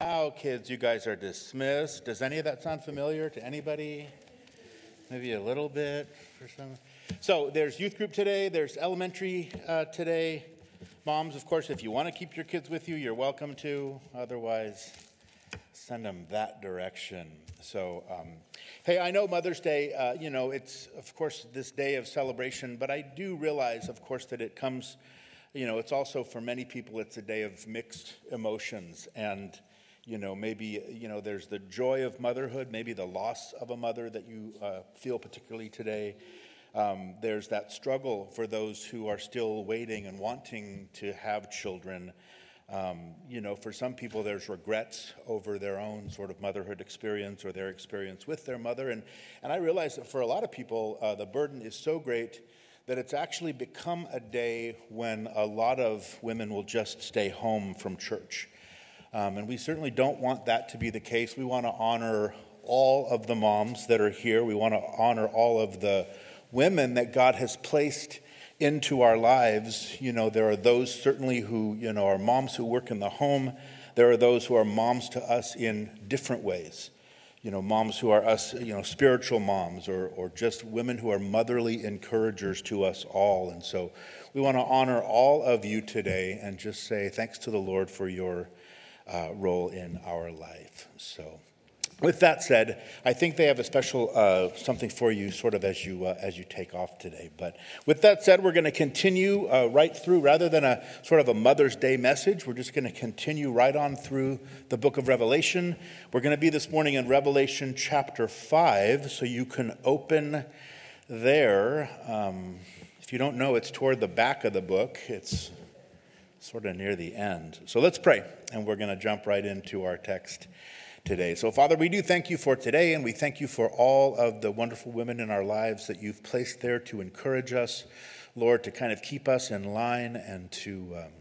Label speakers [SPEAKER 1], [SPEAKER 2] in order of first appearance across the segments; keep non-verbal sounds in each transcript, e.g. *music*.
[SPEAKER 1] Now, kids, you guys are dismissed. Does any of that sound familiar to anybody? Maybe a little bit for some. So, there's youth group today, there's elementary uh, today. Moms, of course, if you want to keep your kids with you, you're welcome to. Otherwise, send them that direction. So, um, hey, I know Mother's Day, uh, you know, it's, of course, this day of celebration, but I do realize, of course, that it comes, you know, it's also for many people, it's a day of mixed emotions. And, you know, maybe, you know, there's the joy of motherhood, maybe the loss of a mother that you uh, feel particularly today. Um, there's that struggle for those who are still waiting and wanting to have children. Um, you know, for some people, there's regrets over their own sort of motherhood experience or their experience with their mother. And, and I realize that for a lot of people, uh, the burden is so great that it's actually become a day when a lot of women will just stay home from church. Um, and we certainly don't want that to be the case. We want to honor all of the moms that are here, we want to honor all of the women that God has placed into our lives. You know, there are those certainly who, you know, are moms who work in the home. There are those who are moms to us in different ways. You know, moms who are us, you know, spiritual moms or, or just women who are motherly encouragers to us all. And so we want to honor all of you today and just say thanks to the Lord for your uh, role in our life. So. With that said, I think they have a special uh, something for you, sort of as you uh, as you take off today. But with that said, we're going to continue uh, right through, rather than a sort of a Mother's Day message. We're just going to continue right on through the Book of Revelation. We're going to be this morning in Revelation chapter five, so you can open there. Um, if you don't know, it's toward the back of the book. It's sort of near the end. So let's pray, and we're going to jump right into our text today. So, Father, we do thank you for today, and we thank you for all of the wonderful women in our lives that you've placed there to encourage us, Lord, to kind of keep us in line and to. Um,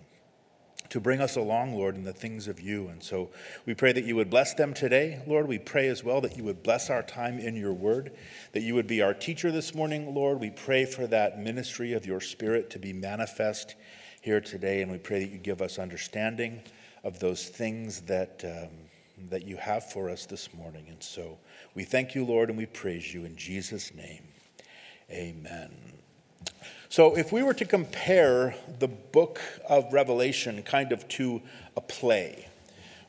[SPEAKER 1] to bring us along, Lord, in the things of you. And so we pray that you would bless them today, Lord. We pray as well that you would bless our time in your word, that you would be our teacher this morning, Lord. We pray for that ministry of your spirit to be manifest here today, and we pray that you give us understanding of those things that. Um, that you have for us this morning. And so we thank you, Lord, and we praise you in Jesus' name. Amen. So, if we were to compare the book of Revelation kind of to a play,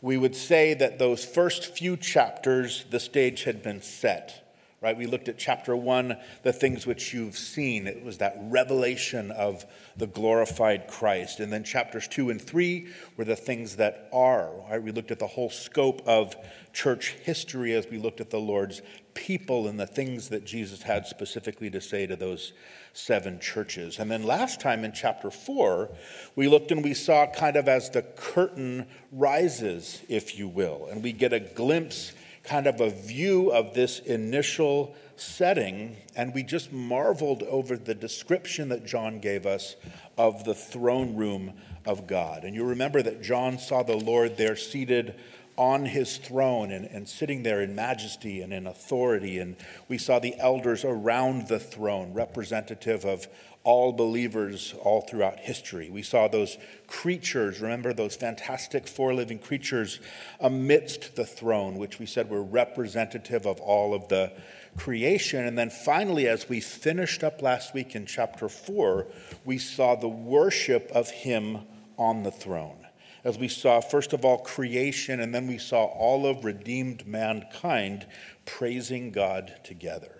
[SPEAKER 1] we would say that those first few chapters, the stage had been set right? We looked at chapter one, the things which you've seen. It was that revelation of the glorified Christ. And then chapters two and three were the things that are, right? We looked at the whole scope of church history as we looked at the Lord's people and the things that Jesus had specifically to say to those seven churches. And then last time in chapter four, we looked and we saw kind of as the curtain rises, if you will, and we get a glimpse kind of a view of this initial setting, and we just marveled over the description that John gave us of the throne room of God. And you remember that John saw the Lord there seated on his throne and, and sitting there in majesty and in authority. And we saw the elders around the throne, representative of all believers all throughout history. We saw those creatures, remember those fantastic four living creatures amidst the throne, which we said were representative of all of the creation. And then finally, as we finished up last week in chapter four, we saw the worship of Him on the throne. As we saw, first of all, creation, and then we saw all of redeemed mankind praising God together.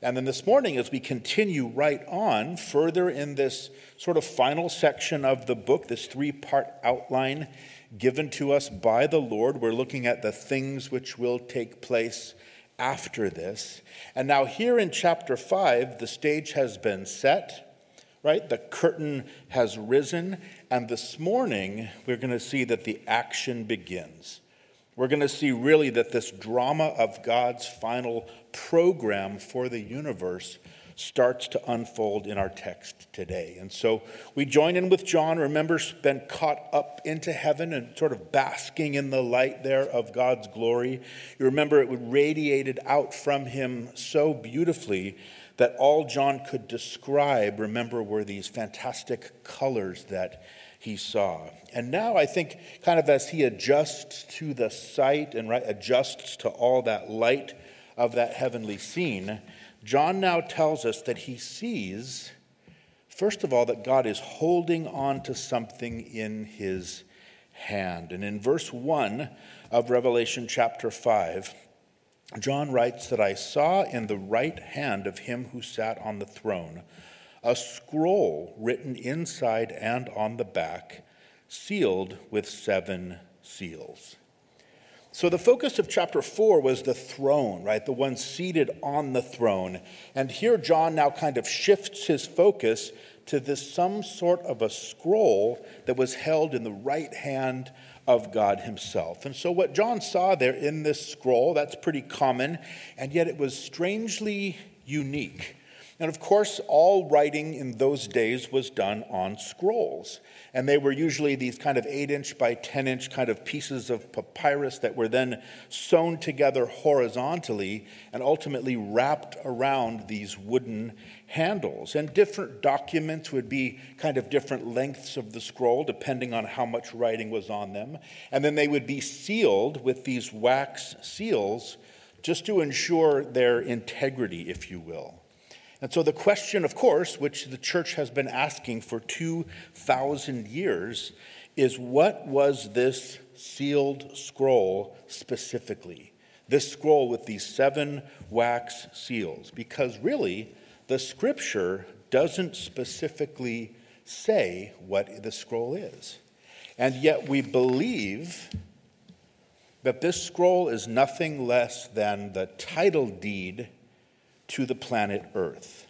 [SPEAKER 1] And then this morning, as we continue right on further in this sort of final section of the book, this three part outline given to us by the Lord, we're looking at the things which will take place after this. And now, here in chapter 5, the stage has been set, right? The curtain has risen. And this morning, we're going to see that the action begins. We're going to see really that this drama of God's final program for the universe starts to unfold in our text today. And so we join in with John, remember, been caught up into heaven and sort of basking in the light there of God's glory. You remember it radiated out from him so beautifully that all John could describe, remember, were these fantastic colors that he saw. And now I think, kind of as he adjusts to the sight and right, adjusts to all that light of that heavenly scene, John now tells us that he sees, first of all, that God is holding on to something in his hand. And in verse 1 of Revelation chapter 5, John writes that I saw in the right hand of him who sat on the throne a scroll written inside and on the back, sealed with seven seals. So, the focus of chapter four was the throne, right? The one seated on the throne. And here, John now kind of shifts his focus to this some sort of a scroll that was held in the right hand of God Himself. And so, what John saw there in this scroll, that's pretty common, and yet it was strangely unique. And of course, all writing in those days was done on scrolls. And they were usually these kind of 8 inch by 10 inch kind of pieces of papyrus that were then sewn together horizontally and ultimately wrapped around these wooden handles. And different documents would be kind of different lengths of the scroll, depending on how much writing was on them. And then they would be sealed with these wax seals just to ensure their integrity, if you will. And so, the question, of course, which the church has been asking for 2,000 years, is what was this sealed scroll specifically? This scroll with these seven wax seals? Because really, the scripture doesn't specifically say what the scroll is. And yet, we believe that this scroll is nothing less than the title deed to the planet Earth.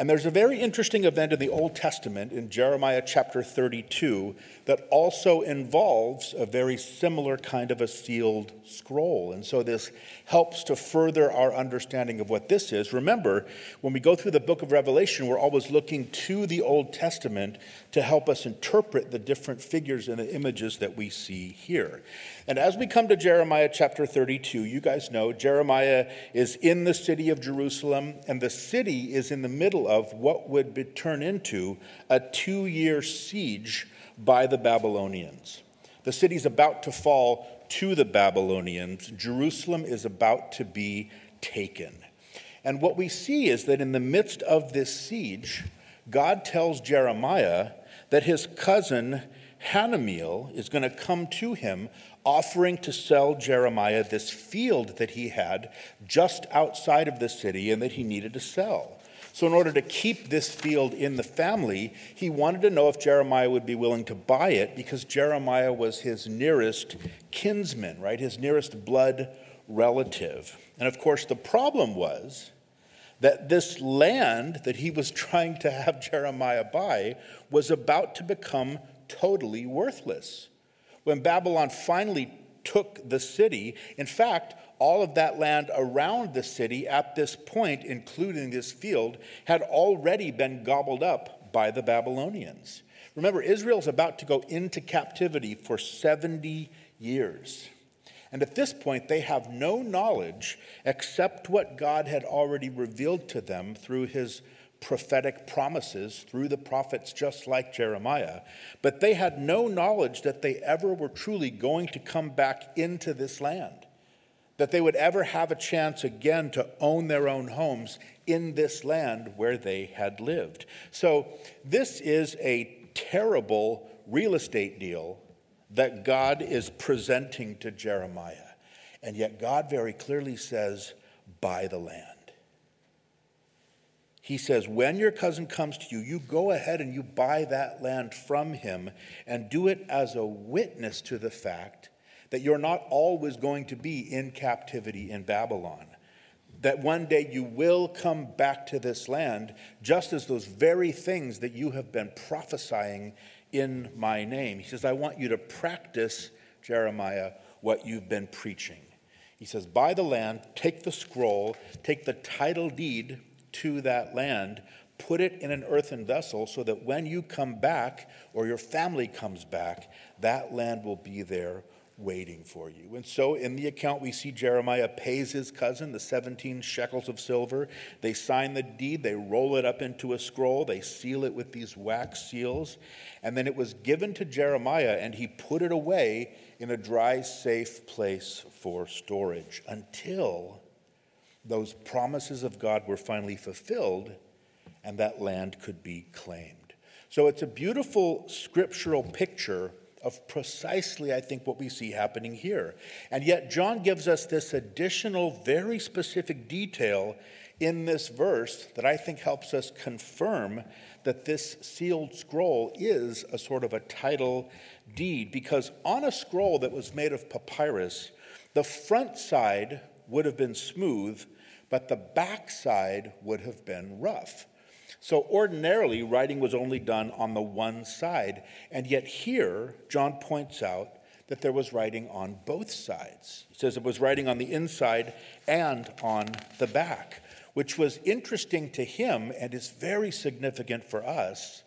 [SPEAKER 1] And there's a very interesting event in the Old Testament in Jeremiah chapter 32 that also involves a very similar kind of a sealed scroll. And so this helps to further our understanding of what this is. Remember, when we go through the book of Revelation, we're always looking to the Old Testament to help us interpret the different figures and the images that we see here. And as we come to Jeremiah chapter 32, you guys know Jeremiah is in the city of Jerusalem, and the city is in the middle of what would be, turn into a two year siege by the Babylonians. The city's about to fall to the Babylonians. Jerusalem is about to be taken. And what we see is that in the midst of this siege, God tells Jeremiah that his cousin Hanamel is going to come to him offering to sell Jeremiah this field that he had just outside of the city and that he needed to sell. So, in order to keep this field in the family, he wanted to know if Jeremiah would be willing to buy it because Jeremiah was his nearest kinsman, right? His nearest blood relative. And of course, the problem was that this land that he was *laughs* trying to have Jeremiah buy was about to become totally worthless. When Babylon finally took the city, in fact, all of that land around the city at this point, including this field, had already been gobbled up by the Babylonians. Remember, Israel's about to go into captivity for 70 years. And at this point, they have no knowledge except what God had already revealed to them through his prophetic promises through the prophets, just like Jeremiah. But they had no knowledge that they ever were truly going to come back into this land that they would ever have a chance again to own their own homes in this land where they had lived. So, this is a terrible real estate deal that God is presenting to Jeremiah. And yet, God very clearly says, buy the land. He says, when your cousin comes to you, you go ahead and you buy that land from him and do it as a witness to the fact that you're not always going to be in captivity in Babylon. That one day you will come back to this land, just as those very things that you have been prophesying in my name. He says, I want you to practice, Jeremiah, what you've been preaching. He says, Buy the land, take the scroll, take the title deed to that land, put it in an earthen vessel so that when you come back or your family comes back, that land will be there waiting for you. And so in the account, we see Jeremiah pays his cousin the 17 shekels of silver. They sign the deed, they roll it up into a scroll, they seal it with these wax seals. And then it was given to Jeremiah, and he put it away in a dry, safe place for storage until those promises of God were finally fulfilled and that land could be claimed. So it's a beautiful scriptural picture of precisely, I think, what we see happening here. And yet, John gives us this additional, very specific detail in this verse that I think helps us confirm that this sealed scroll is a sort of a title deed. Because on a scroll that was made of papyrus, the front side would have been smooth, but the back side would have been rough. So ordinarily, writing was only done on the one side. And yet here, John points out that there was writing on both sides. He says it was writing on the inside and on the back, which was interesting to him and is very significant for us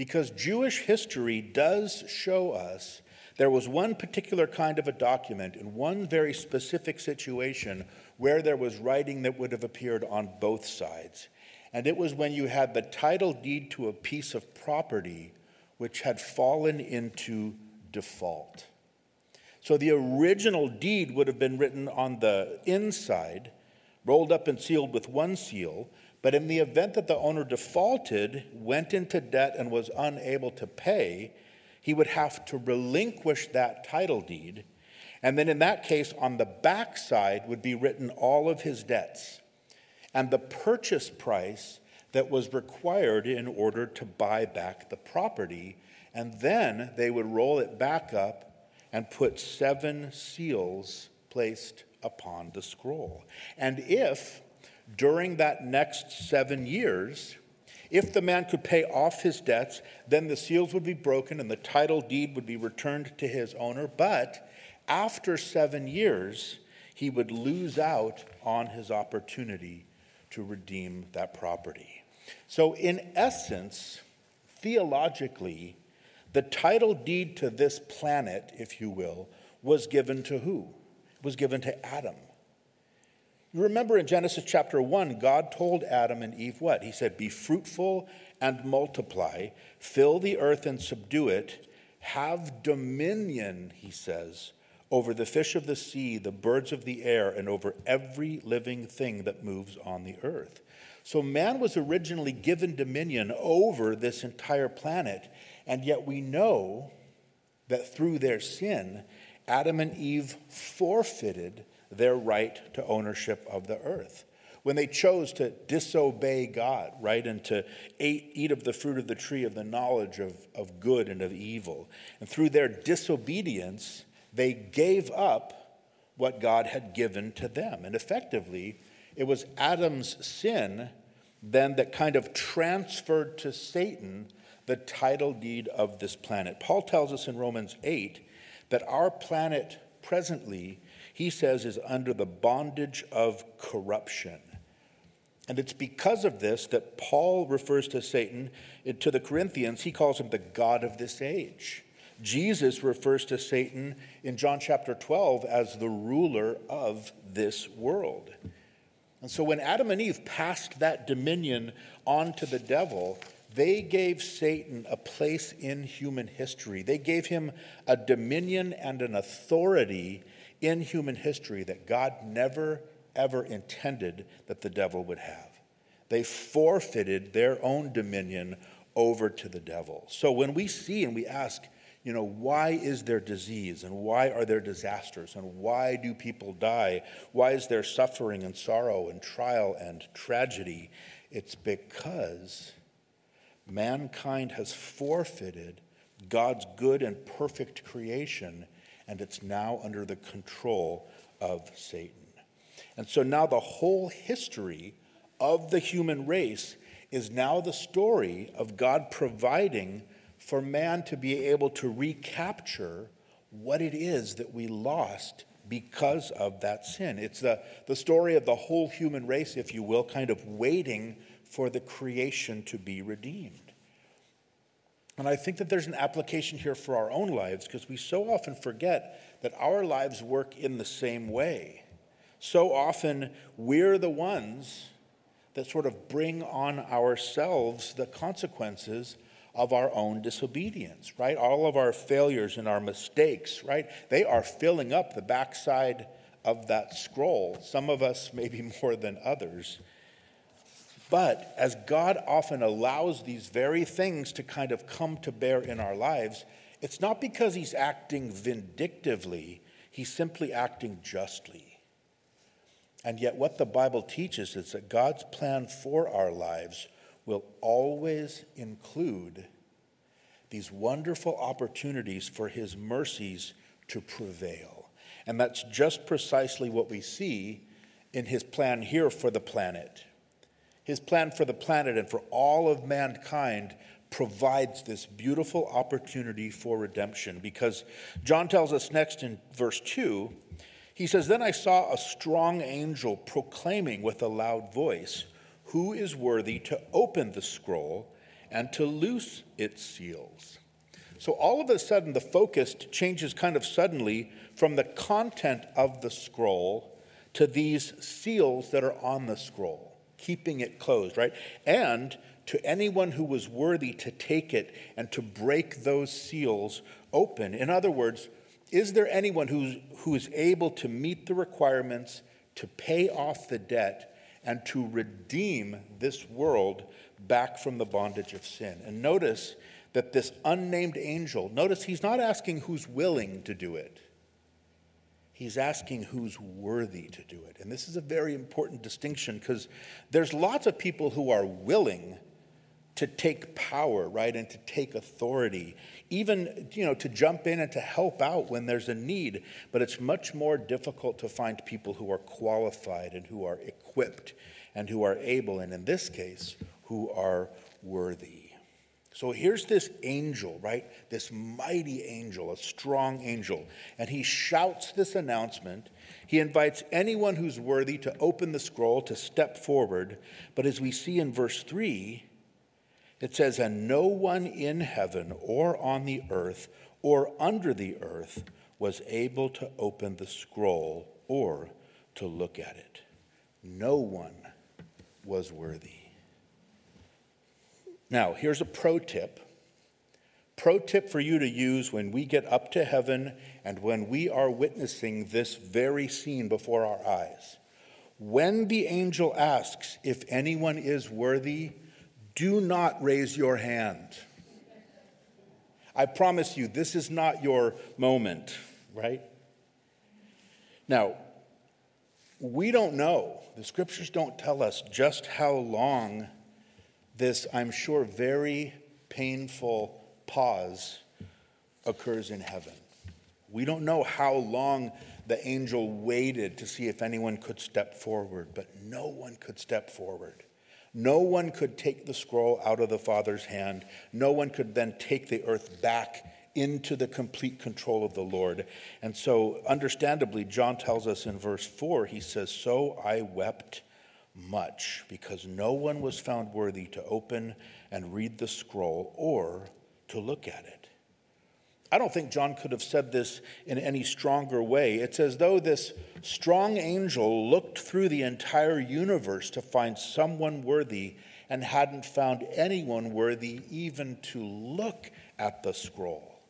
[SPEAKER 1] because Jewish history does show us there was one particular kind of a document in one very specific situation where there was writing that would have appeared on both sides. And it was when you had the title deed to a piece of property which had fallen into default. So the original deed would have been written on the inside, rolled up and sealed with one seal. But in the event that the owner defaulted, went into debt, and was unable to pay, he would have to relinquish that title deed. And then, in that case, on the back side would be written all of his debts and the purchase price that was required in order to buy back the property. And then they would roll it back up and put seven seals placed upon the scroll. And if during that next seven years, if the man could pay off his debts, then the seals would be broken and the title deed would be returned to his owner. But after seven years, he would lose out on his opportunity to redeem that property. So, in essence, theologically, the title deed to this planet, if you will, was given to who? It was given to Adam. You remember in Genesis chapter 1, God told Adam and Eve what? He said, Be fruitful and multiply, fill the earth and subdue it, have dominion, he says, over the fish of the sea, the birds of the air, and over every living thing that moves on the earth. So man was originally given dominion over this entire planet, and yet we know that through their sin, Adam and Eve forfeited their right to ownership of the earth. When they chose to disobey God, right, and to eat, eat of the fruit of the tree of the knowledge of, of good and of evil. And through their disobedience, they gave up what God had given to them. And effectively, it was Adam's sin then that kind of transferred to Satan the title deed of this planet. Paul tells us in Romans 8 that our planet presently, he says, is under the bondage of corruption. And it's because of this that Paul refers to Satan, to the Corinthians, he calls him the God of this age. Jesus refers to Satan in John chapter 12 as the ruler of this world. And so when Adam and Eve passed that dominion on to the devil, they gave Satan a place in human history. They gave him a dominion and an authority in human history that God never, ever intended that the devil would have. They forfeited their own dominion over to the devil. So when we see and we ask, you know, why is there disease and why are there disasters and why do people die? Why is there suffering and sorrow and trial and tragedy? It's because mankind has forfeited God's good and perfect creation and it's now under the control of Satan. And so now the whole history of the human race is now the story of God providing for man to be able to recapture what it is that we lost because of that sin. It's the, the story of the whole human race, if you will, kind of waiting for the creation to be redeemed. And I think that there's an application here for our own lives because we so often forget that our lives work in the same way. So often we're the ones that sort of bring on ourselves the consequences of our own disobedience, right? All of our failures and our mistakes, right? They are filling up the backside of that scroll. Some of us *laughs* maybe more than others. But as God often allows these very things to kind of come to bear in our lives, it's not because He's acting vindictively, He's simply acting justly. And yet, what the Bible teaches is that God's plan for our lives will always include these wonderful opportunities for His mercies to prevail. And that's just precisely what we see in His plan here for the planet. His plan for the planet and for all of mankind provides this beautiful opportunity for redemption because John tells us next in verse 2 he says, Then I saw a strong angel proclaiming with a loud voice, Who is worthy to open the scroll and to loose its seals? So all of a sudden, the focus changes kind of suddenly from the content of the scroll to these seals that are on the scroll, keeping it closed, right? And to anyone who was worthy to take it and to break those seals open. In other words, is there anyone who's, who is able to meet the requirements to pay off the debt and to redeem this world back from the bondage of sin? And notice that this unnamed angel, notice he's not asking who's willing to do it. He's asking who's worthy to do it. And this is a very important distinction because there's lots of people who are willing to take power, right, and to take authority, even, you know, to jump in and to help out when there's a need. But it's much more difficult to find people who are qualified and who are equipped and who are able, and in this case, who are worthy. So here's this angel, right? This mighty angel, a strong angel. And he shouts this announcement. He invites anyone who's worthy to open the scroll to step forward. But as we see in verse 3, it says, And no one in heaven or on the earth or under the earth was able to open the scroll or to look at it. No one was worthy. Now, here's a pro tip. Pro tip for you to use when we get up to heaven and when we are witnessing this very scene before our eyes. When the angel asks if anyone is worthy, do not raise your hand. I promise you, this is not your moment, right? Now, we don't know, the scriptures don't tell us just how long this, I'm sure, very painful pause occurs in heaven. We don't know how long the angel waited to see if anyone could step forward, but no one could step forward. No one could take the scroll out of the Father's hand. No one could then take the earth back into the complete control of the Lord. And so, understandably, John tells us in verse 4, he says, So I wept much because no one was found worthy to open and read the scroll or to look at it. I don't think John could have said this in any stronger way. It's as though this strong angel looked through the entire universe to find someone worthy and hadn't found anyone worthy even to look at the scroll.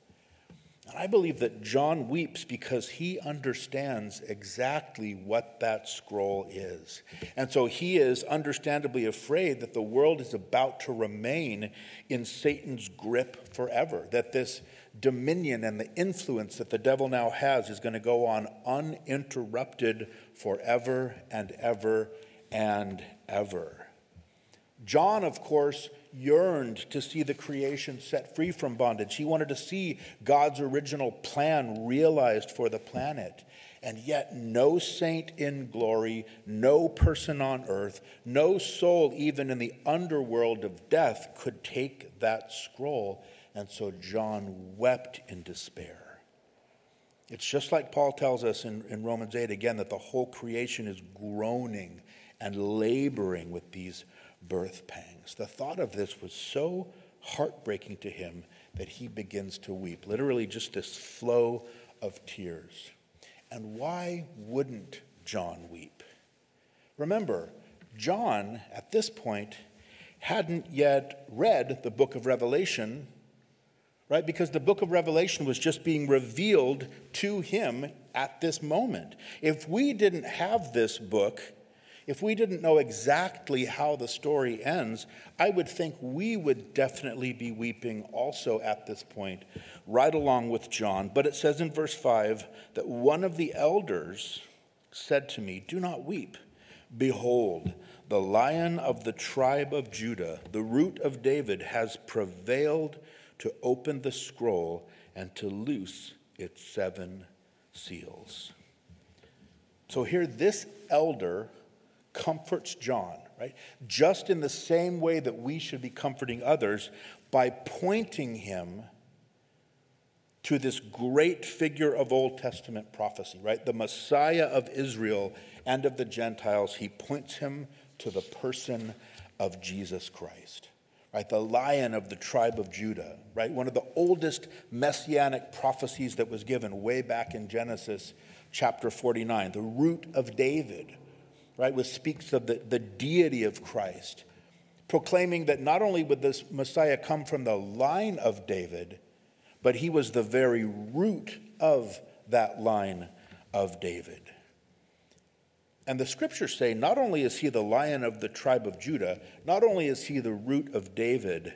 [SPEAKER 1] And I believe that John weeps because he understands exactly what that scroll is. And so he is understandably afraid that the world is about to remain in Satan's grip forever, that this dominion and the influence that the devil now has is going to go on uninterrupted forever and ever and ever. John, of course, yearned to see the creation set free from bondage. He wanted to see God's original plan realized for the planet. And yet, no saint in glory, no person on earth, no soul even in the underworld of death could take that scroll and so John wept in despair. It's just like Paul tells us in, in Romans 8 again that the whole creation is groaning and laboring with these birth pangs. The thought of this was so heartbreaking to him that he begins to weep. Literally, just this flow of tears. And why wouldn't John weep? Remember, John, at this point, hadn't yet read the book of Revelation, right? Because the book of Revelation was just being revealed to him at this moment. If we didn't have this book, if we didn't know exactly how the story ends, I would think we would definitely be weeping also at this point, right along with John. But it says in verse 5 that one of the elders said to me, Do not weep. Behold, the lion of the tribe of Judah, the root of David, has prevailed to open the scroll and to loose its seven seals. So here, this elder comforts John, right? Just in the same way that we should be comforting others by pointing him to this great figure of Old Testament prophecy, right? The Messiah of Israel and of the Gentiles. He points him to the person of Jesus Christ, right? The lion of the tribe of Judah, right? One of the oldest messianic prophecies that was given way back in Genesis chapter 49, the root of David, right? Which speaks of the, the deity of Christ, proclaiming that not only would this Messiah come from the line of David, but he was the very root of that line of David. And the scriptures say not only is he the lion of the tribe of Judah, not only is he the root of David,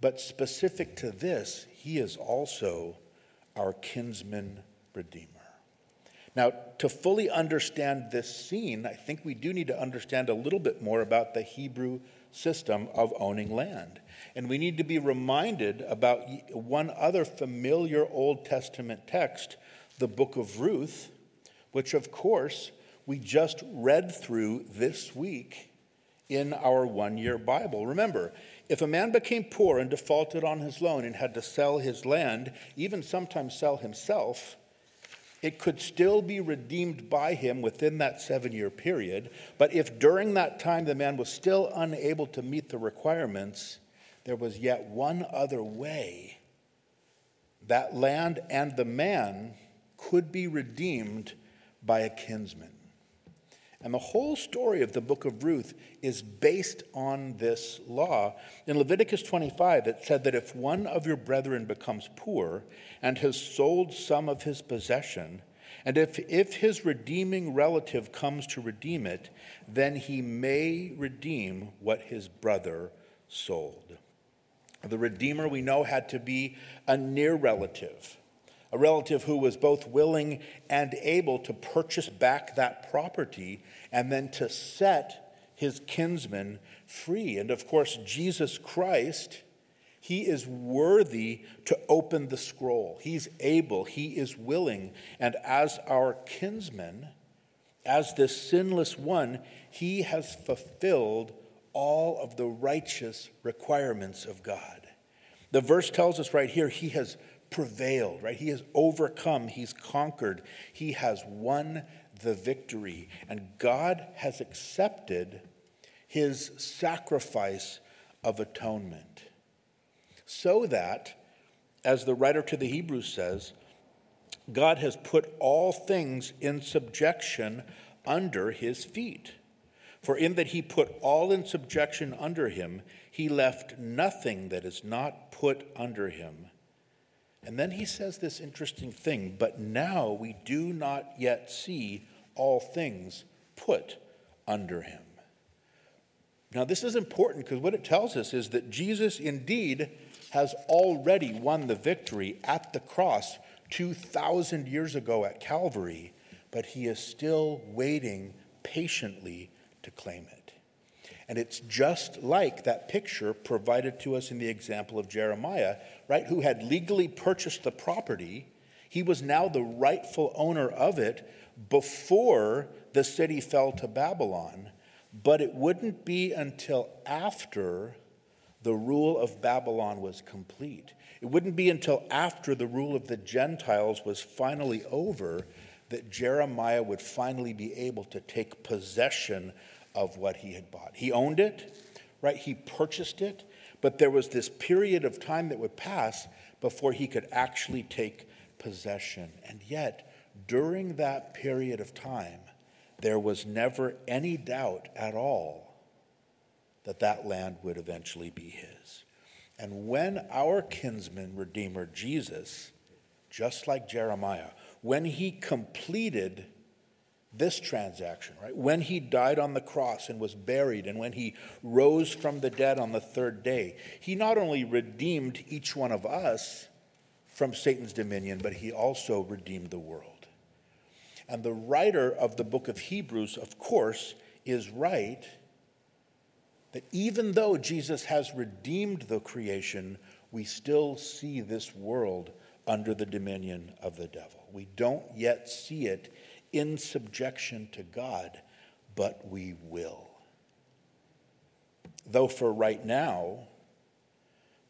[SPEAKER 1] but specific to this, he is also our kinsman redeemer. Now, to fully understand this scene, I think we do need to understand a little bit more about the Hebrew system of owning land. And we need to be reminded about one other familiar Old Testament text, the book of Ruth, which, of course, we just read through this week in our one year Bible. Remember, if a man became poor and defaulted on his loan and had to sell his land, even sometimes sell himself, it could still be redeemed by him within that seven year period. But if during that time the man was still unable to meet the requirements, there was yet one other way. That land and the man could be redeemed by a kinsman. And the whole story of the book of Ruth is based on this law. In Leviticus 25, it said that if one of your brethren becomes poor and has sold some of his possession, and if, if his redeeming relative comes to redeem it, then he may redeem what his brother sold. The redeemer we know had to be a near relative a relative who was both willing and able to purchase back that property and then to set his kinsman free. And of course, Jesus Christ, he is worthy to open the scroll. He's able, he is willing. And as our kinsman, as the sinless one, he has fulfilled all of the righteous requirements of God. The verse tells us right here, he has prevailed, right? He has overcome, he's conquered, he has won the victory. And God has accepted his sacrifice of atonement. So that, as the writer to the Hebrews says, God has put all things in subjection under his feet. For in that he put all in subjection under him, he left nothing that is not put under him. And then he says this interesting thing, but now we do not yet see all things put under him. Now, this is important because what it tells us is that Jesus indeed has already won the victory at the cross 2,000 years ago at Calvary, but he is still waiting patiently to claim it. And it's just like that picture provided to us in the example of Jeremiah, right? Who had legally purchased the property. He was now the rightful owner of it before the city fell to Babylon. But it wouldn't be until after the rule of Babylon was complete. It wouldn't be until after the rule of the Gentiles was finally over that Jeremiah would finally be able to take possession of what he had bought. He owned it, right? He purchased it, But there was this period of time that would pass before he could actually take possession. And yet, during that period of time, there was never any doubt at all that that land would eventually be his. And when our kinsman redeemer Jesus, just like Jeremiah, when he completed this transaction, right? When he died on the cross and was buried, and when he rose from the dead on the third day, he not only redeemed each one of us from Satan's dominion, but he also redeemed the world. And the writer of the book of Hebrews, of course, is right that even though Jesus has redeemed the creation, we still see this world under the dominion of the devil. We don't yet see it in subjection to God, but we will. Though for right now,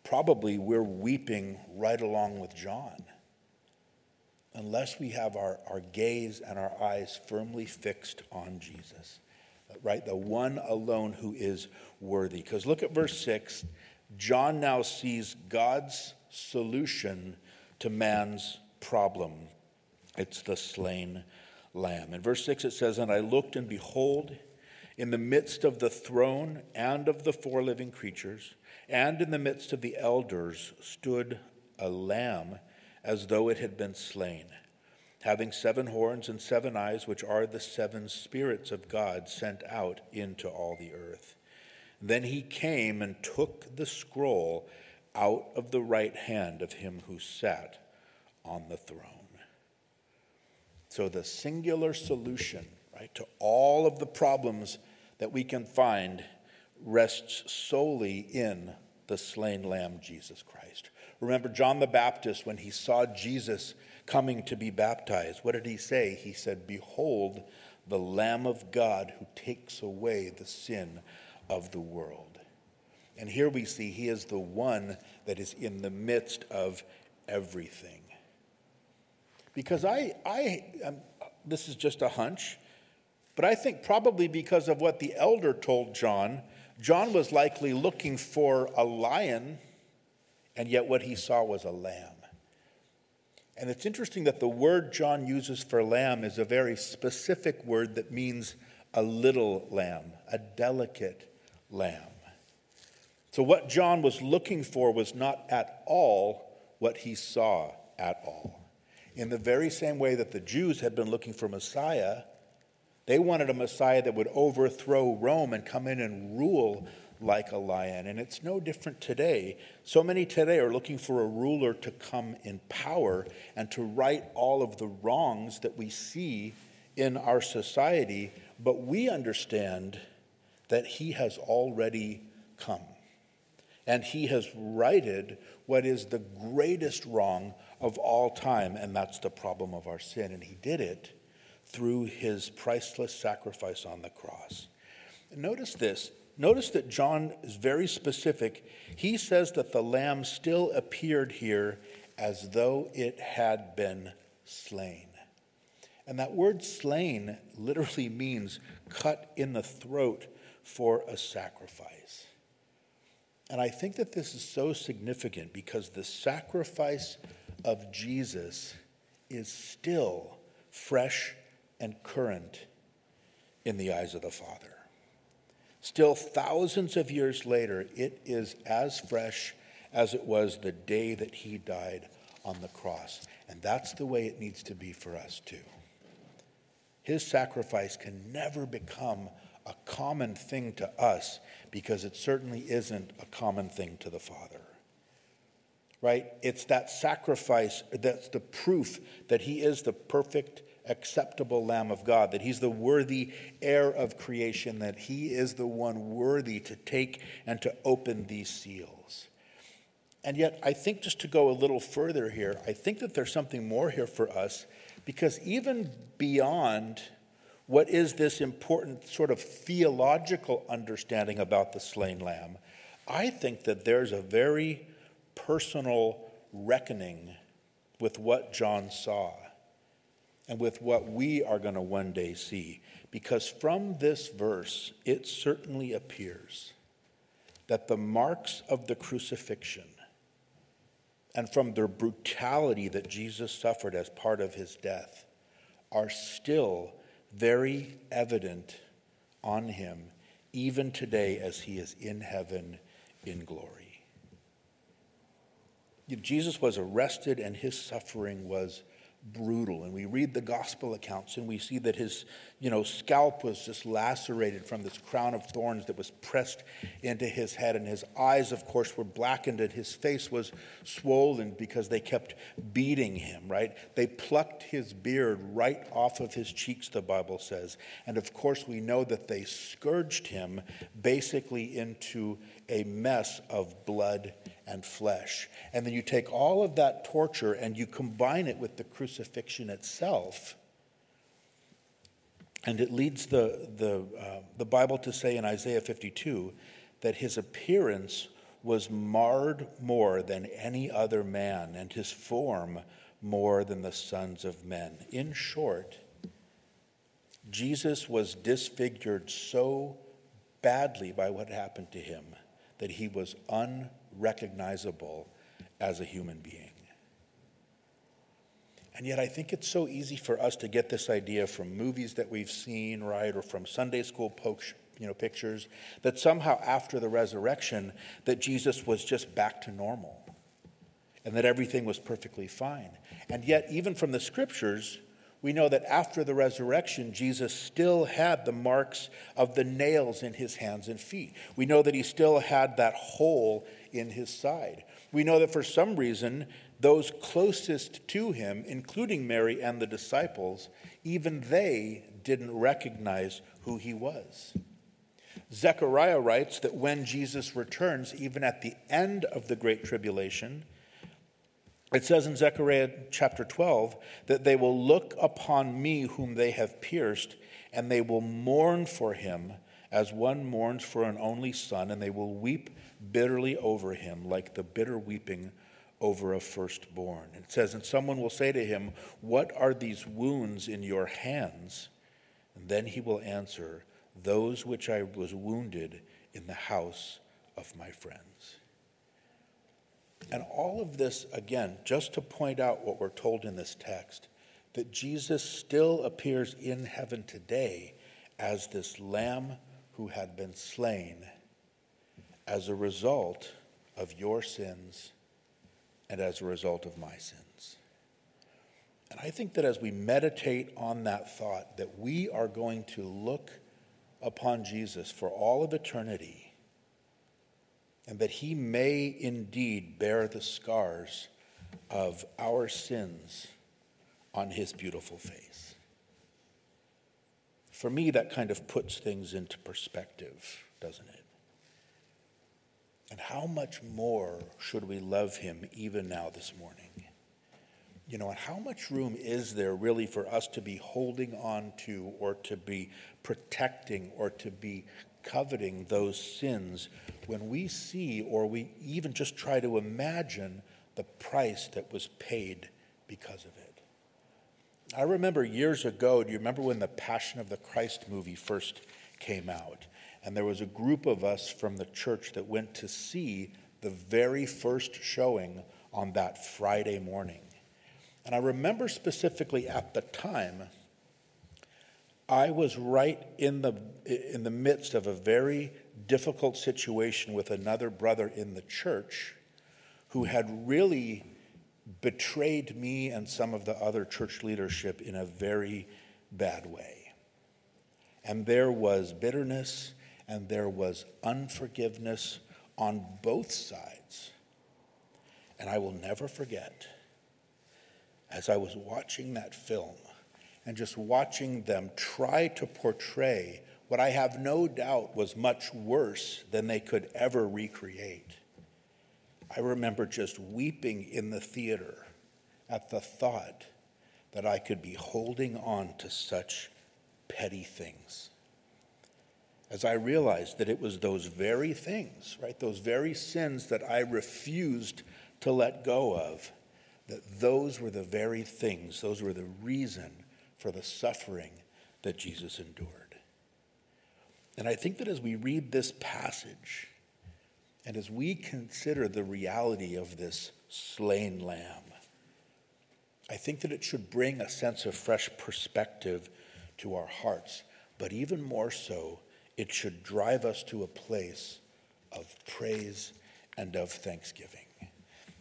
[SPEAKER 1] probably we're weeping right along with John unless we have our, our gaze and our eyes firmly fixed on Jesus, right? The one alone who is worthy. Because look at verse 6. John now sees God's solution to man's problem. It's the slain lamb. In verse 6 it says, And I looked, and behold, in the midst of the throne and of the four living creatures, and in the midst of the elders, stood a lamb as though it had been slain, having seven horns and seven eyes, which are the seven spirits of God sent out into all the earth. Then he came and took the scroll out of the right hand of him who sat on the throne. So, the singular solution, right, to all of the problems that we can find rests solely in the slain Lamb, Jesus Christ. Remember John the Baptist when he saw Jesus coming to be baptized. What did he say? He said, Behold, the Lamb of God who takes away the sin of the world. And here we see he is the one that is in the midst of everything. Because I, I um, this is just a hunch, but I think probably because of what the elder told John, John was likely looking for a lion and yet what he saw was a lamb. And it's interesting that the word John uses for lamb is a very specific word that means a little lamb, a delicate lamb. So, what John was looking for was not at all what he saw at all. In the very same way that the Jews had been looking for Messiah, they wanted a Messiah that would overthrow Rome and come in and rule like a lion. And it's no different today. So many today are looking for a ruler to come in power and to right all of the wrongs that we see in our society. But we understand that he has already come. And he has righted what is the greatest wrong of all time, and that's the problem of our sin. And he did it through his priceless sacrifice on the cross. Notice this Notice that John is very specific. He says that the lamb still appeared here as though it had been slain. And that word slain literally *laughs* means cut in the throat for a sacrifice. And I think that this is so significant because the sacrifice of Jesus is still fresh and current in the eyes of the Father. Still, thousands of years later, it is as fresh as it was the day that he died on the cross. And that's the way it needs to be for us, too. His sacrifice can never become a common thing to us because it certainly isn't a common thing to the Father. Right? It's that sacrifice that's the proof that he is the perfect acceptable Lamb of God, that He's the worthy heir of creation, that He is the one worthy to take and to open these seals. And yet, I think just to go a little further here, I think that there's something more here for us because even beyond what is this important sort of theological understanding about the slain lamb, I think that there's a very personal reckoning with what John saw and with what we are going to one day see. Because from this verse, it certainly appears that the marks of the crucifixion and from the brutality that Jesus suffered as part of his death are still very evident on him, even today as he is in heaven in glory. Jesus was arrested and his suffering was brutal. And we read the gospel accounts and we see that his, you know, scalp was just lacerated from this crown of thorns that was pressed into his head. And his eyes, of course, were blackened and his face was swollen because they kept beating him, right? They plucked his beard right off of his cheeks, the Bible says. And of course, we know that they scourged him basically into a mess of blood and flesh. And then you take all of that torture and you combine it with the crucifixion itself. And it leads the, the, uh, the Bible to say in Isaiah 52 that his appearance was marred more than any other man, and his form more than the sons of men. In short, Jesus was disfigured so badly by what happened to him that he was unrecognizable as a human being. And yet, I think it's so easy for us to get this idea from movies that we've seen, right, or from Sunday school poke, you know, pictures, that somehow after the resurrection, that Jesus was just back to normal and that everything was perfectly fine. And yet, even from the scriptures, we know that after the resurrection, Jesus still had the marks of the nails in his hands and feet. We know that he still had that hole in his side. We know that for some reason, those closest to him, including Mary and the disciples, even they didn't recognize who he was. Zechariah writes that when Jesus returns, even at the end of the Great Tribulation, it says in Zechariah chapter 12 that they will look upon me whom they have pierced, and they will mourn for him as one mourns for an only son, and they will weep bitterly over him like the bitter weeping over a firstborn. It says, And someone will say to him, What are these wounds in your hands? And then he will answer, Those which I was wounded in the house of my friends. And all of this, again, just to point out what we're told in this text, that Jesus still appears in heaven today as this lamb who had been slain as a result of your sins and as a result of my sins. And I think that as we meditate on that thought, that we are going to look upon Jesus for all of eternity, and that he may indeed bear the scars of our sins on his beautiful face. For me, that kind of puts things into perspective, doesn't it? And how much more should we love him even now this morning? You know, and how much room is there really for us to be holding on to or to be protecting or to be coveting those sins when we see or we even just try to imagine the price that was paid because of it? I remember years ago, do you remember when the Passion of the Christ movie first came out? And there was a group of us from the church that went to see the very first showing on that Friday morning. And I remember specifically at the time, I was right in the, in the midst of a very difficult situation with another brother in the church who had really betrayed me and some of the other church leadership in a very bad way. And there was bitterness and there was unforgiveness on both sides. And I will never forget, as I was watching that film and just watching them try to portray what I have no doubt was much worse than they could ever recreate. I remember just weeping in the theater at the thought that I could be holding on to such petty things as I realized that it was those very things, right, those very sins that I refused to let go of, that those were the very things, those were the reason for the suffering that Jesus endured. And I think that as we read this passage, And as we consider the reality of this slain lamb, I think that it should bring a sense of fresh perspective to our hearts. But even more so, it should drive us to a place of praise and of thanksgiving.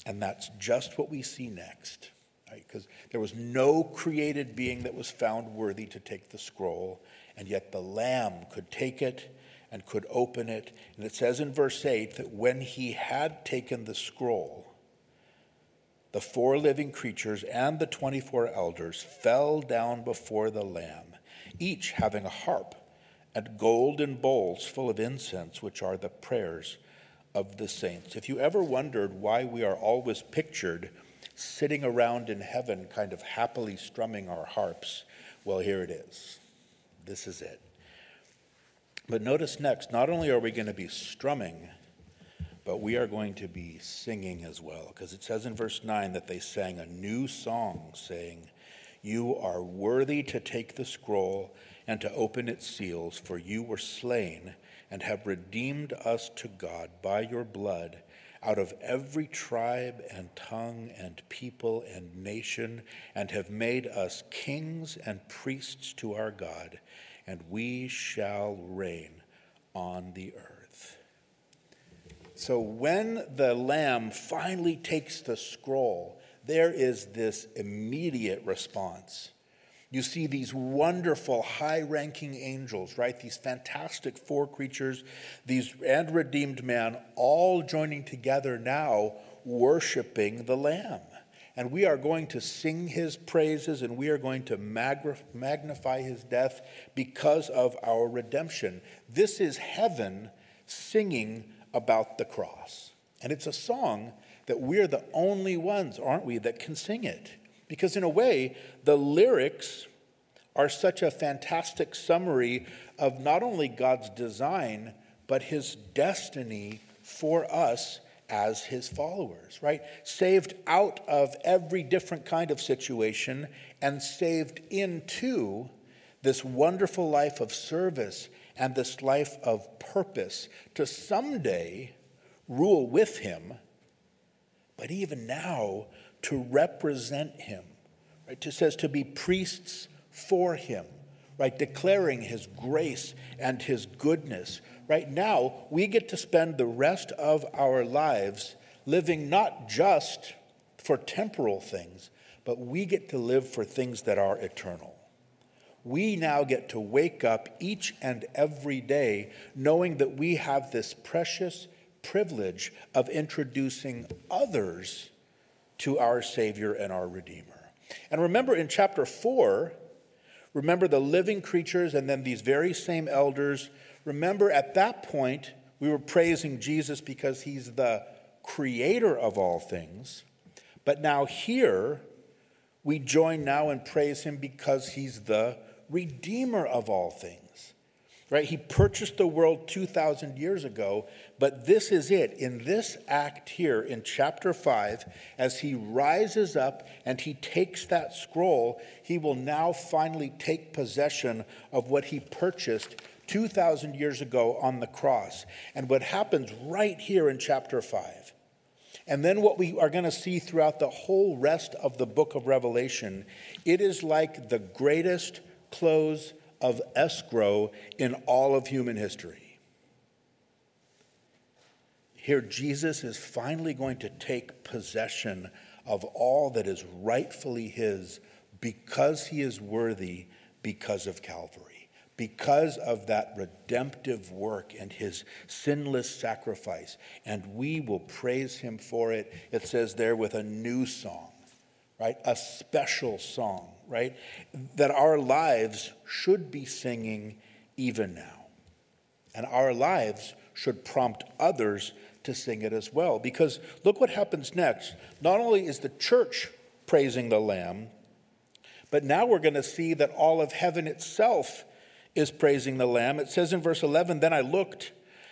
[SPEAKER 1] And that's just what we see next. Because there was no created being that was found worthy to take the scroll, and yet the Lamb could take it and could open it. And it says in verse 8 that when he had taken the scroll, the four living creatures and the 24 elders fell down before the Lamb, each having a harp and golden bowls full of incense, which are the prayers of the saints. If you ever wondered why we are always pictured sitting around in heaven, kind of happily strumming our harps, well, here it is. This is it. But notice next, not only are we going to be strumming, but we are going to be singing as well, because it says in verse 9 that they sang a new song, saying, You are worthy to take the scroll and to open its seals, for you were slain and have redeemed us to God by your blood out of every tribe and tongue and people and nation, and have made us kings and priests to our God, and we shall reign on the earth. So when the Lamb finally takes the scroll, there is this immediate response you see these wonderful, high ranking angels, right? These fantastic four creatures, these and redeemed man, all joining together now, worshiping the Lamb. And we are going to sing his praises and we are going to magnify his death because of our redemption. This is heaven singing about the cross. And it's a song that we're the only ones, aren't we, that can sing it. Because, in a way, the lyrics are such a fantastic summary of not only God's design, but his destiny for us as his followers, right? Saved out of every different kind of situation and saved into this wonderful life of service and this life of purpose to someday rule with him, but even now to represent him. Right? It says to be priests for him, right? Declaring his grace and his goodness. Right now, we get to spend the rest of our lives living not just for temporal things, but we get to live for things that are eternal. We now get to wake up each and every day knowing that we have this precious privilege of introducing others to our Savior and our Redeemer. And remember in chapter 4, remember the living creatures and then these very same elders. Remember at that point, we were praising Jesus because he's the creator of all things. But now here, we join now and praise him because he's the redeemer of all things right? He purchased the world 2,000 years ago, but this is it. In this act here in chapter 5, as he rises up and he takes that scroll, he will now finally take possession of what he purchased 2,000 years ago on the cross. And what happens right here in chapter 5. And then what we are going to see throughout the whole rest of the book of Revelation, it is like the greatest close of escrow in all of human history. Here, Jesus is finally going to take possession of all that is rightfully his because he is worthy because of Calvary, because of that redemptive work and his sinless sacrifice. And we will praise him for it. It says there with a new song, right? A special song right? That our lives should be singing even now. And our lives should prompt others to sing it as well. Because look what happens next. Not only is the church praising the Lamb, but now we're going to see that all of heaven itself is praising the Lamb. It says in verse 11 Then I looked,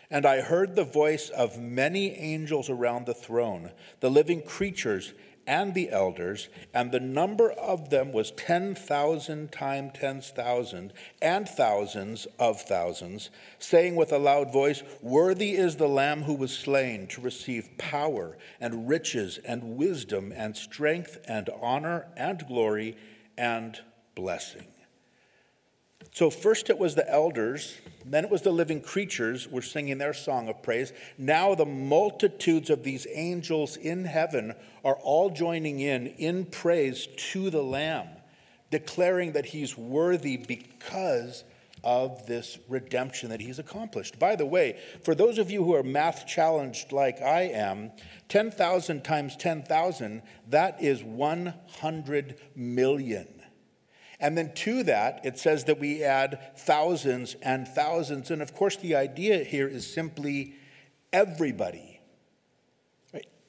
[SPEAKER 1] and I heard the voice of many angels around the throne, the living creatures and the elders, and the number of them was 10,000 times 10,000 and thousands of thousands, saying with a loud voice, Worthy is the Lamb who was slain to receive power and riches and wisdom and strength and honor and glory and blessing. So, first it was the elders, then it was the living creatures were singing their song of praise. Now, the multitudes of these angels in heaven are all joining in in praise to the Lamb, declaring that he's worthy because of this redemption that he's accomplished. By the way, for those of you who are math challenged like I am, 10,000 times 10,000, that is 100 million. And then to that, it says that we add thousands and thousands. And of course, the idea here is simply everybody.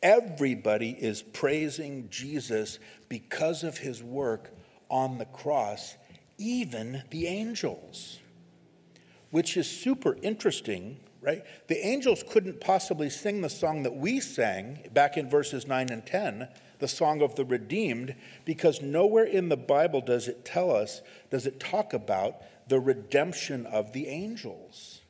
[SPEAKER 1] Everybody is praising Jesus because of his work on the cross, even the angels, which is super interesting, right? The angels couldn't possibly sing the song that we sang back in verses 9 and 10 the song of the redeemed, because nowhere in the Bible does it tell us, does it talk about the redemption of the angels.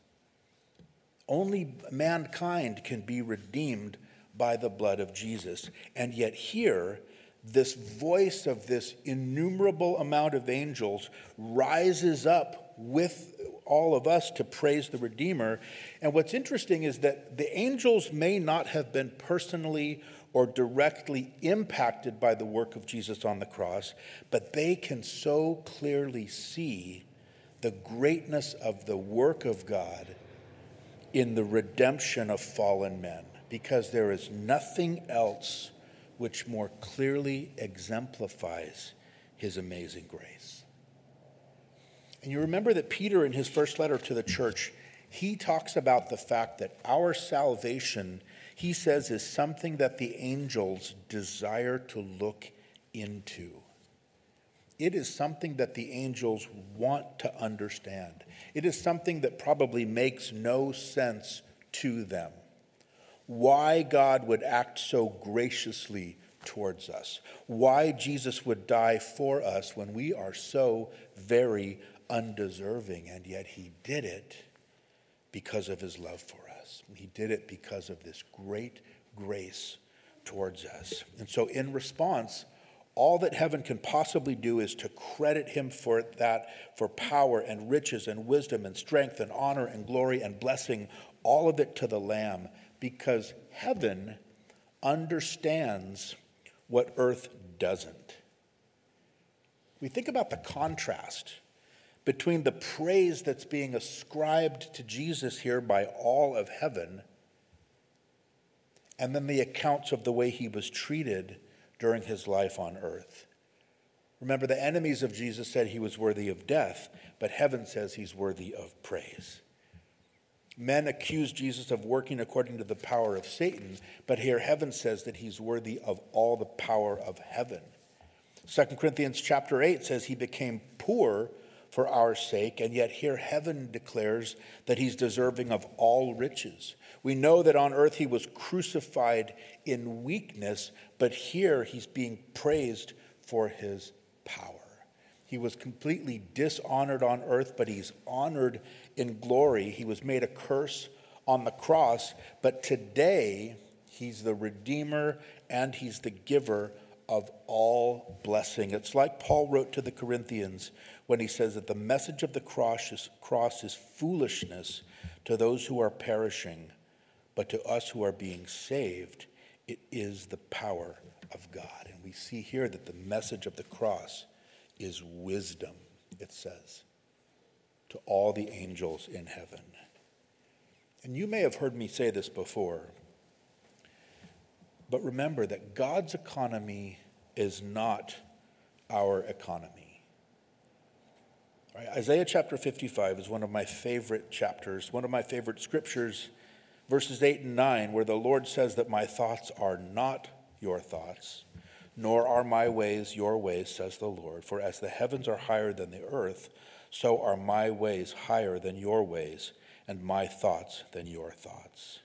[SPEAKER 1] Only mankind can be redeemed by the blood of Jesus. And yet, here, this voice of this innumerable amount of angels rises up with all of us to praise the Redeemer. And what's interesting is that the angels may not have been personally or directly impacted by the work of Jesus on the cross, but they can so clearly see the greatness of the work of God in the redemption of fallen men, because there is nothing else which more clearly exemplifies his amazing grace. And you remember that Peter, in his first letter to the church, he talks about the fact that our salvation he says is something that the angels desire to look into. It is something that the angels want to understand. It is something that probably makes no sense to them. Why God would act so graciously towards us, why Jesus would die for us when we are so very undeserving, and yet he did it because of his love for us us. He did it because of this great grace towards us. And so, in response, all that heaven can possibly do is to credit him for that, for power and riches and wisdom and strength and honor and glory and blessing, all of it to the Lamb, because heaven understands what earth doesn't. We think about the contrast between the praise that's being ascribed to Jesus here by all of heaven and then the accounts of the way he was treated during his life on earth. Remember, the enemies of Jesus said he was worthy of death, but heaven says he's worthy of praise. Men accuse Jesus of working according to the power of Satan, but here heaven says that he's worthy of all the power of heaven. 2 Corinthians chapter 8 says he became poor for our sake, and yet here heaven declares that he's deserving of all riches. We know that on earth he was crucified in weakness, but here he's being praised for his power. He was completely dishonored on earth, but he's honored in glory. He was made a curse on the cross, but today he's the Redeemer and he's the giver of all blessing. It's like Paul wrote to the Corinthians when he says that the message of the cross is, cross is foolishness to those who are perishing, but to us who are being saved, it is the power of God. And we see here that the message of the cross is wisdom, it says, to all the angels in heaven. And you may have heard me say this before, but remember that God's economy is not our economy. Isaiah chapter 55 is one of my favorite chapters, one of my favorite scriptures, verses 8 and 9, where the Lord says that my thoughts are not your thoughts, nor are my ways your ways, says the Lord. For as the heavens are higher than the earth, so are my ways higher than your ways, and my thoughts than your thoughts.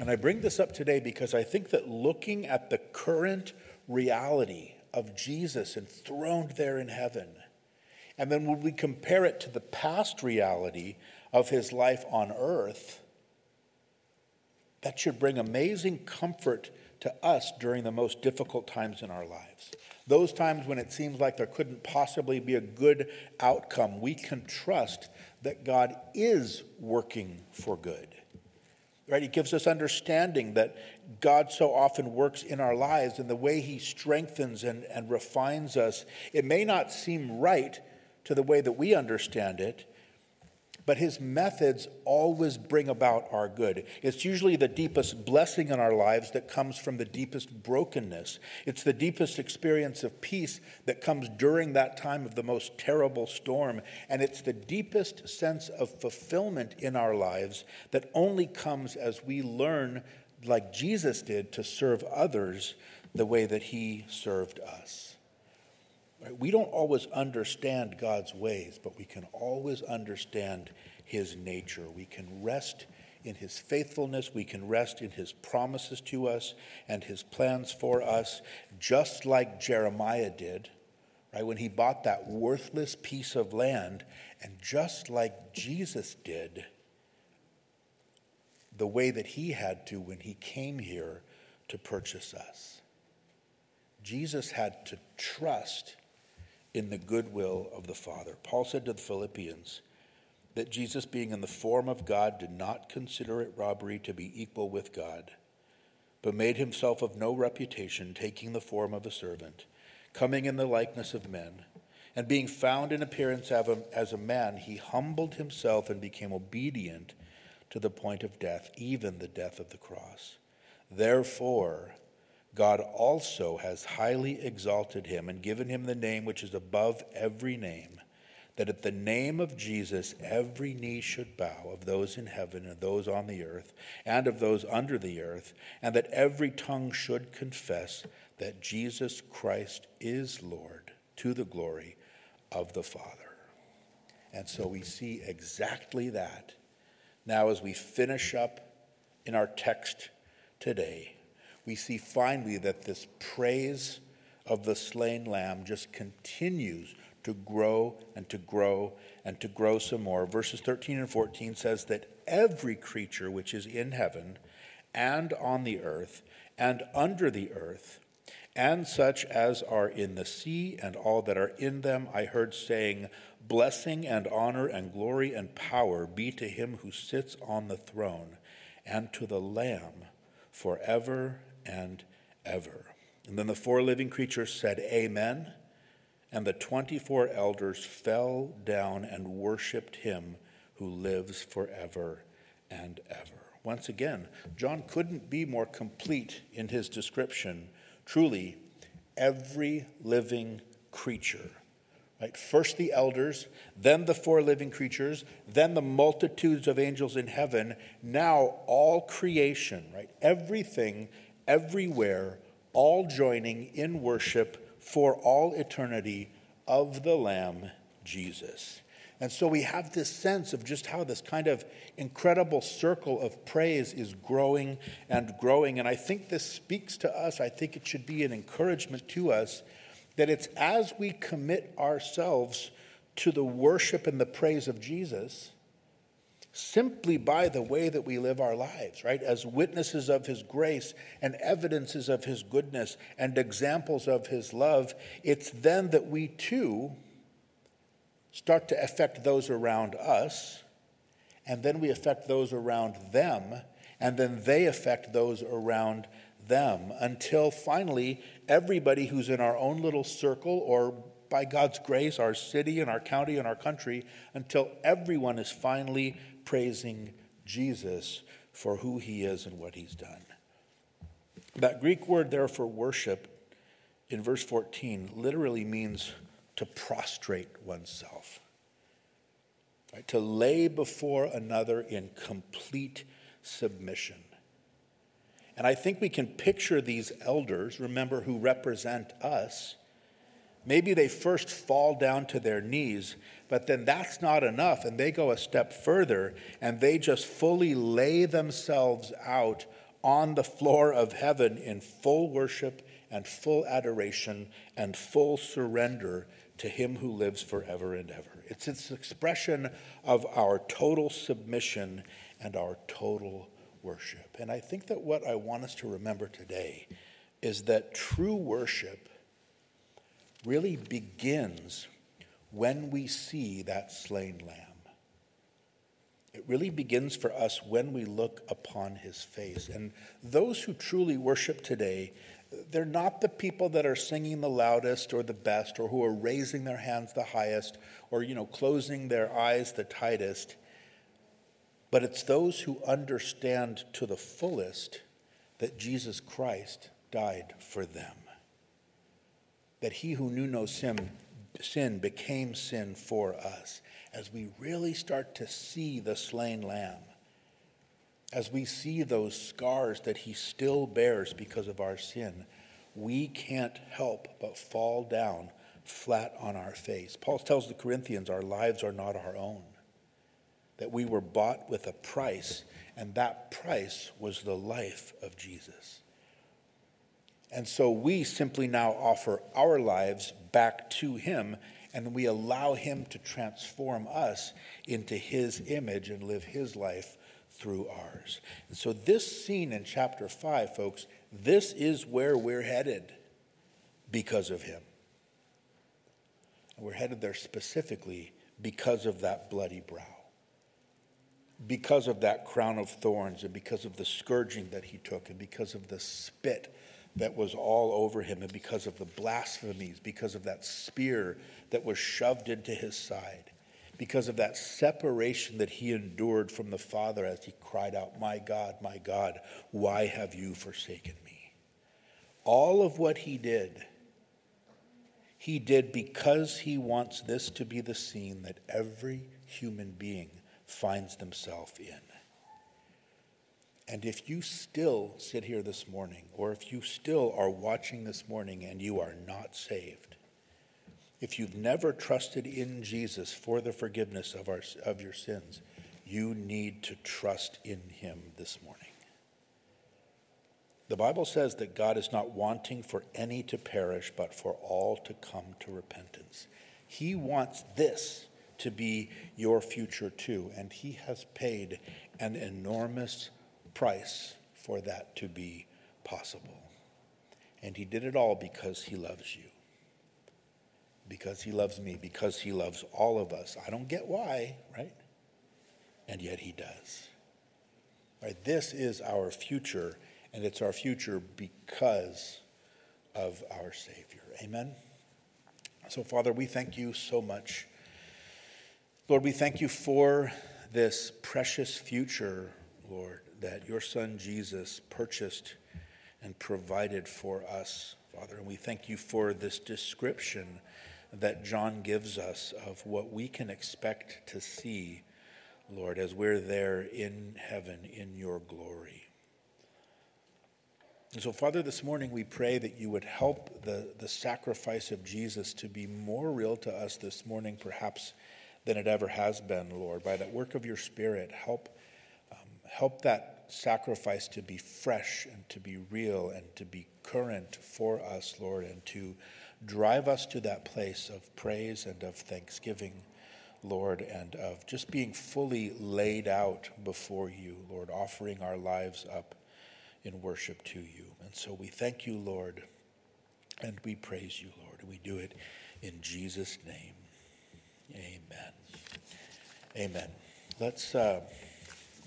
[SPEAKER 1] And I bring this up today because I think that looking at the current reality of Jesus enthroned there in heaven, and then when we compare it to the past reality of his life on earth, that should bring amazing comfort to us during the most difficult times in our lives. Those times when it seems like there couldn't possibly be a good outcome, we can trust that God is working for good. Right? He gives us understanding that God so often works in our lives and the way He strengthens and, and refines us. It may not seem right to the way that we understand it, but his methods always bring about our good. It's usually the deepest blessing in our lives that comes from the deepest brokenness. It's the deepest experience of peace that comes during that time of the most terrible storm. And it's the deepest sense of fulfillment in our lives that only comes as we learn, like Jesus did, to serve others the way that he served us. Right? We don't always understand God's ways, but we can always understand his nature. We can rest in his faithfulness, we can rest in his promises to us and his plans for us, just like Jeremiah did, right? When he bought that worthless piece of land, and just like Jesus did, the way that he had to when he came here to purchase us. Jesus had to trust in the goodwill of the Father. Paul said to the Philippians that Jesus, being in the form of God, did not consider it robbery to be equal with God, but made himself of no reputation, taking the form of a servant, coming in the likeness of men. And being found in appearance as a man, he humbled himself and became obedient to the point of death, even the death of the cross. Therefore, God also has highly exalted him and given him the name which is above every name, that at the name of Jesus every knee should bow of those in heaven and those on the earth and of those under the earth, and that every tongue should confess that Jesus Christ is Lord to the glory of the Father. And so we see exactly that now as we finish up in our text today we see finally that this praise of the slain lamb just continues to grow and to grow and to grow some more. Verses 13 and 14 says that every creature which is in heaven and on the earth and under the earth, and such as are in the sea and all that are in them, I heard saying, Blessing and honor and glory and power be to him who sits on the throne and to the Lamb forever and ever. And then the four living creatures said, Amen. And the 24 elders fell down and worshiped him who lives forever and ever. Once again, John couldn't be more complete in his description. Truly, every living creature. Right? First the elders, then the four living creatures, then the multitudes of angels in heaven, now all creation, right? Everything everywhere, all joining in worship for all eternity of the Lamb, Jesus. And so we have this sense of just how this kind of incredible circle of praise is growing and growing. And I think this speaks to us. I think it should be an encouragement to us that it's as we commit ourselves to the worship and the praise of Jesus simply by the way that we live our lives, right? As witnesses of His grace and evidences of His goodness and examples of His love, it's then that we too start to affect those around us, and then we affect those around them, and then they affect those around them until finally everybody who's in our own little circle or by God's grace, our city and our county and our country, until everyone is finally praising Jesus for who he is and what he's done. That Greek word there for worship in verse 14 literally means to prostrate oneself, right? to lay before another in complete submission. And I think we can picture these elders, remember, who represent us. Maybe they first fall down to their knees but then that's not enough. And they go a step further and they just fully lay themselves out on the floor of heaven in full worship and full adoration and full surrender to Him who lives forever and ever. It's its expression of our total submission and our total worship. And I think that what I want us to remember today is that true worship really begins when we see that slain lamb. It really begins for us when we look upon his face. And those who truly worship today, they're not the people that are singing the loudest or the best or who are raising their hands the highest or you know closing their eyes the tightest. But it's those who understand to the fullest that Jesus Christ died for them. That he who knew no sin, sin became sin for us. As we really start to see the slain lamb, as we see those scars that he still bears because of our sin, we can't help but fall down flat on our face. Paul tells the Corinthians our lives are not our own that we were bought with a price, and that price was the life of Jesus. And so we simply now offer our lives back to Him, and we allow Him to transform us into His image and live His life through ours. And so, this scene in chapter 5, folks, this is where we're headed because of Him. And we're headed there specifically because of that bloody brow because of that crown of thorns and because of the scourging that he took and because of the spit that was all over him and because of the blasphemies, because of that spear that was shoved into his side, because of that separation that he endured from the Father as he cried out, My God, my God, why have you forsaken me? All of what he did, he did because he wants this to be the scene that every human being finds themselves in. And if you still sit here this morning, or if you still are watching this morning and you are not saved, if you've never trusted in Jesus for the forgiveness of, our, of your sins, you need to trust in him this morning. The Bible says that God is not wanting for any to perish, but for all to come to repentance. He wants this to be your future too. And He has paid an enormous price for that to be possible. And He did it all because He loves you. Because He loves me, because He loves all of us. I don't get why, right? And yet He does. Right? This is our future, and it's our future because of our Savior. Amen? So, Father, we thank you so much Lord, we thank you for this precious future, Lord, that your Son Jesus purchased and provided for us, Father. And we thank you for this description that John gives us of what we can expect to see, Lord, as we're there in heaven in your glory. And so, Father, this morning we pray that you would help the, the sacrifice of Jesus to be more real to us this morning, perhaps than it ever has been, Lord. By that work of your Spirit, help, help that sacrifice to be fresh and to be real and to be current for us, Lord, and to drive us to that place of praise and of thanksgiving, Lord, and of just being fully laid out before you, Lord, offering our lives up in worship to you. And so we thank you, Lord, and we praise you, Lord. We do it in Jesus' name. Amen. Amen. Let's uh,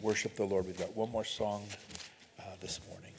[SPEAKER 1] worship the Lord. We've got one more song uh, this morning.